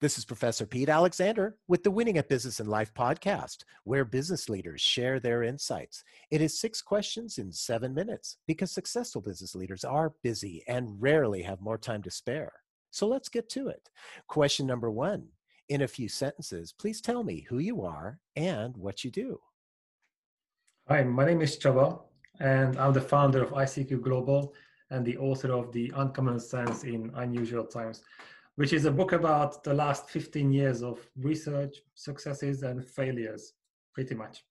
This is Professor Pete Alexander with the Winning at Business and Life podcast, where business leaders share their insights. It is six questions in seven minutes because successful business leaders are busy and rarely have more time to spare. So let's get to it. Question number one In a few sentences, please tell me who you are and what you do. Hi, my name is Csaba, and I'm the founder of ICQ Global and the author of The Uncommon Sense in Unusual Times which is a book about the last 15 years of research, successes, and failures, pretty much.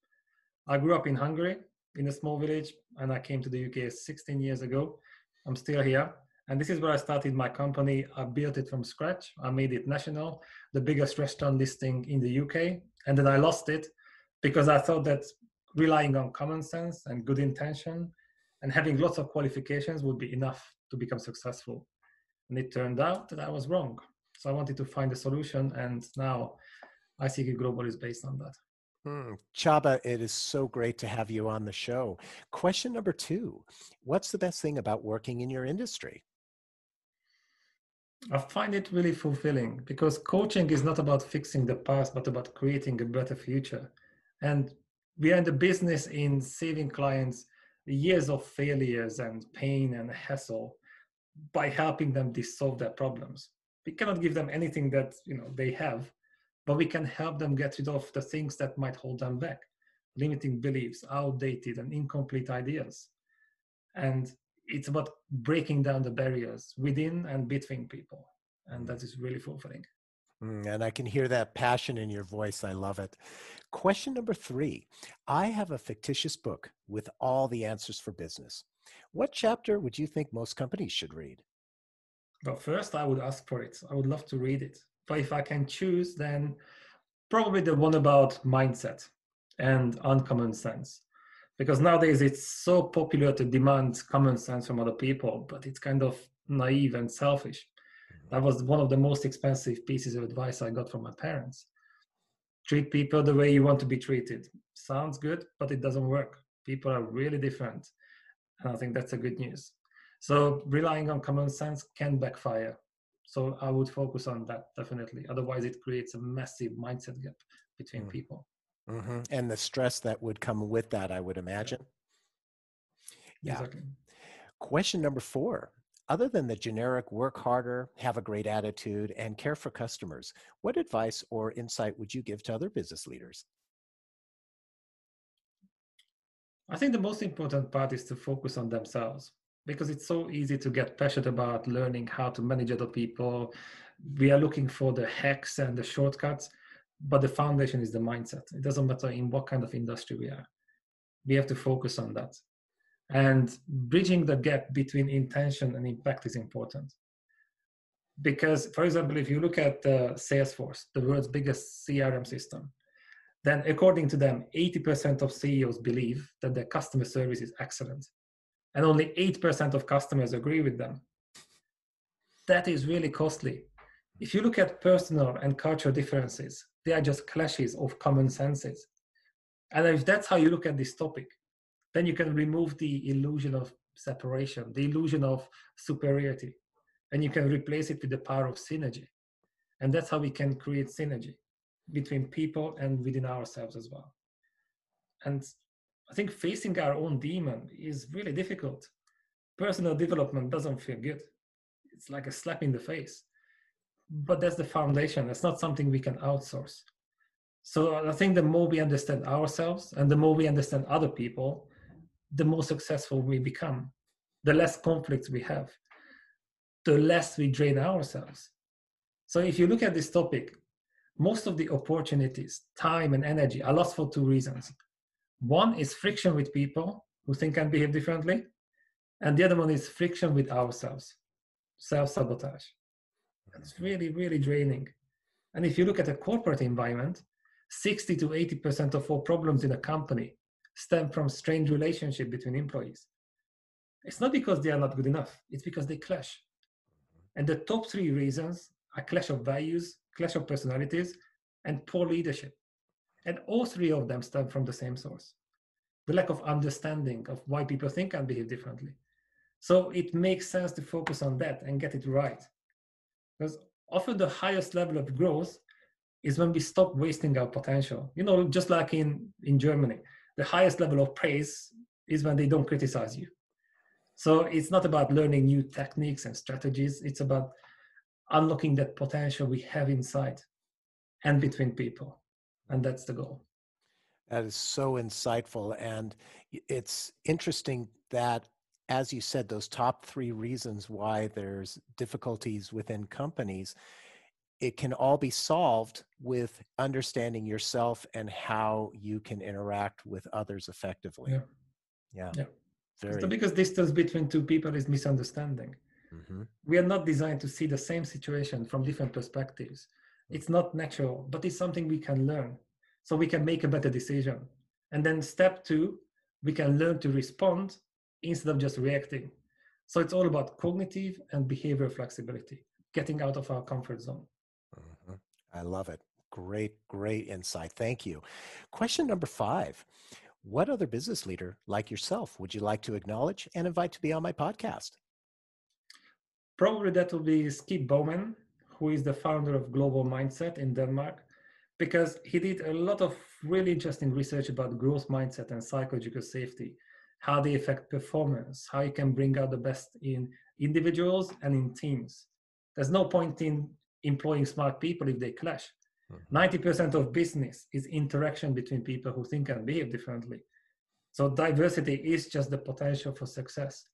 I grew up in Hungary in a small village, and I came to the UK 16 years ago. I'm still here. And this is where I started my company. I built it from scratch. I made it national, the biggest restaurant listing in the UK. And then I lost it because I thought that relying on common sense and good intention and having lots of qualifications would be enough to become successful. And it turned out that I was wrong. So I wanted to find a solution, and now ICQ Global is based on that. Mm, Csaba, it is so great to have you on the show. Question number two What's the best thing about working in your industry? I find it really fulfilling because coaching is not about fixing the past, but about creating a better future. And we are in the business in saving clients years of failures and pain and hassle by helping them solve their problems. We cannot give them anything that you know they have, but we can help them get rid of the things that might hold them back, limiting beliefs, outdated and incomplete ideas. And it's about breaking down the barriers within and between people. And that is really fulfilling. Mm, and I can hear that passion in your voice. I love it. Question number three I have a fictitious book with all the answers for business. What chapter would you think most companies should read? Well, first, I would ask for it. I would love to read it. But if I can choose, then probably the one about mindset and uncommon sense. Because nowadays it's so popular to demand common sense from other people, but it's kind of naive and selfish. Mm-hmm. That was one of the most expensive pieces of advice I got from my parents. Treat people the way you want to be treated. Sounds good, but it doesn't work. People are really different. And I think that's a good news. So relying on common sense can backfire. So I would focus on that definitely. Otherwise, it creates a massive mindset gap between mm. people. Mm-hmm. And the stress that would come with that, I would imagine. Yeah. Exactly. Question number four. Other than the generic work harder, have a great attitude, and care for customers, what advice or insight would you give to other business leaders? I think the most important part is to focus on themselves because it's so easy to get passionate about learning how to manage other people. We are looking for the hacks and the shortcuts, but the foundation is the mindset. It doesn't matter in what kind of industry we are. We have to focus on that. And bridging the gap between intention and impact is important. Because, for example, if you look at uh, Salesforce, the world's biggest CRM system, then according to them, 80% of CEOs believe that their customer service is excellent. And only 8% of customers agree with them. That is really costly. If you look at personal and cultural differences, they are just clashes of common senses. And if that's how you look at this topic, then you can remove the illusion of separation, the illusion of superiority, and you can replace it with the power of synergy. And that's how we can create synergy between people and within ourselves as well. And I think facing our own demon is really difficult. Personal development doesn't feel good. It's like a slap in the face. But that's the foundation. It's not something we can outsource. So I think the more we understand ourselves and the more we understand other people, the more successful we become. The less conflicts we have, the less we drain ourselves. So if you look at this topic, most of the opportunities, time, and energy are lost for two reasons. One is friction with people who think and behave differently, and the other one is friction with ourselves, self sabotage. It's mm-hmm. really, really draining. And if you look at a corporate environment, 60 to 80% of all problems in a company stem from strained relationship between employees. It's not because they are not good enough, it's because they clash. And the top three reasons are clash of values, clash of personalities, and poor leadership. And all three of them stem from the same source the lack of understanding of why people think and behave differently. So it makes sense to focus on that and get it right. Because often the highest level of growth is when we stop wasting our potential. You know, just like in, in Germany, the highest level of praise is when they don't criticize you. So it's not about learning new techniques and strategies, it's about unlocking that potential we have inside and between people. And that's the goal. That is so insightful. And it's interesting that, as you said, those top three reasons why there's difficulties within companies, it can all be solved with understanding yourself and how you can interact with others effectively. Yeah. Yeah. yeah. Very. The biggest distance between two people is misunderstanding. Mm-hmm. We are not designed to see the same situation from different perspectives. It's not natural, but it's something we can learn so we can make a better decision. And then step two, we can learn to respond instead of just reacting. So it's all about cognitive and behavioral flexibility, getting out of our comfort zone. I love it. Great, great insight. Thank you. Question number five What other business leader like yourself would you like to acknowledge and invite to be on my podcast? Probably that will be Skip Bowman, who is the founder of Global Mindset in Denmark because he did a lot of really interesting research about growth mindset and psychological safety, how they affect performance, how you can bring out the best in individuals and in teams. There's no point in employing smart people if they clash. Mm-hmm. 90% of business is interaction between people who think and behave differently. So diversity is just the potential for success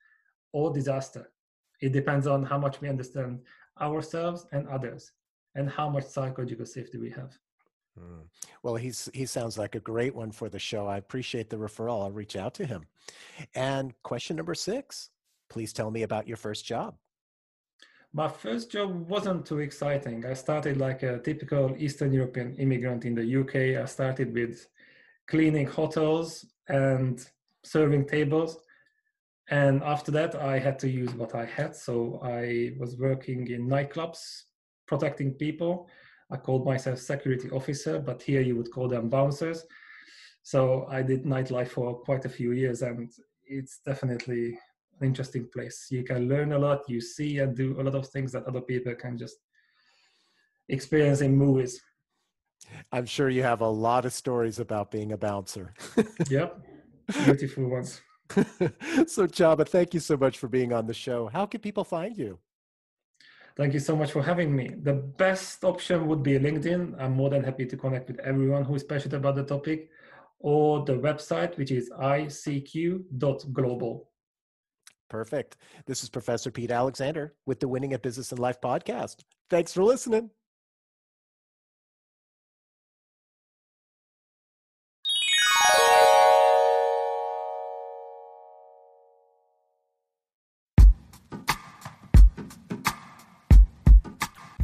or disaster. It depends on how much we understand ourselves and others and how much psychological safety we have. Mm. Well, he's he sounds like a great one for the show. I appreciate the referral. I'll reach out to him. And question number six: Please tell me about your first job. My first job wasn't too exciting. I started like a typical Eastern European immigrant in the UK. I started with cleaning hotels and serving tables. And after that, I had to use what I had. So I was working in nightclubs, protecting people I called myself security officer, but here you would call them bouncers. So I did nightlife for quite a few years, and it's definitely interesting place. You can learn a lot, you see and do a lot of things that other people can just experience in movies. I'm sure you have a lot of stories about being a bouncer. yep, beautiful ones. so, Csaba, thank you so much for being on the show. How can people find you? Thank you so much for having me. The best option would be LinkedIn. I'm more than happy to connect with everyone who is passionate about the topic, or the website, which is icq.global. Perfect. This is Professor Pete Alexander with the Winning at Business and Life podcast. Thanks for listening.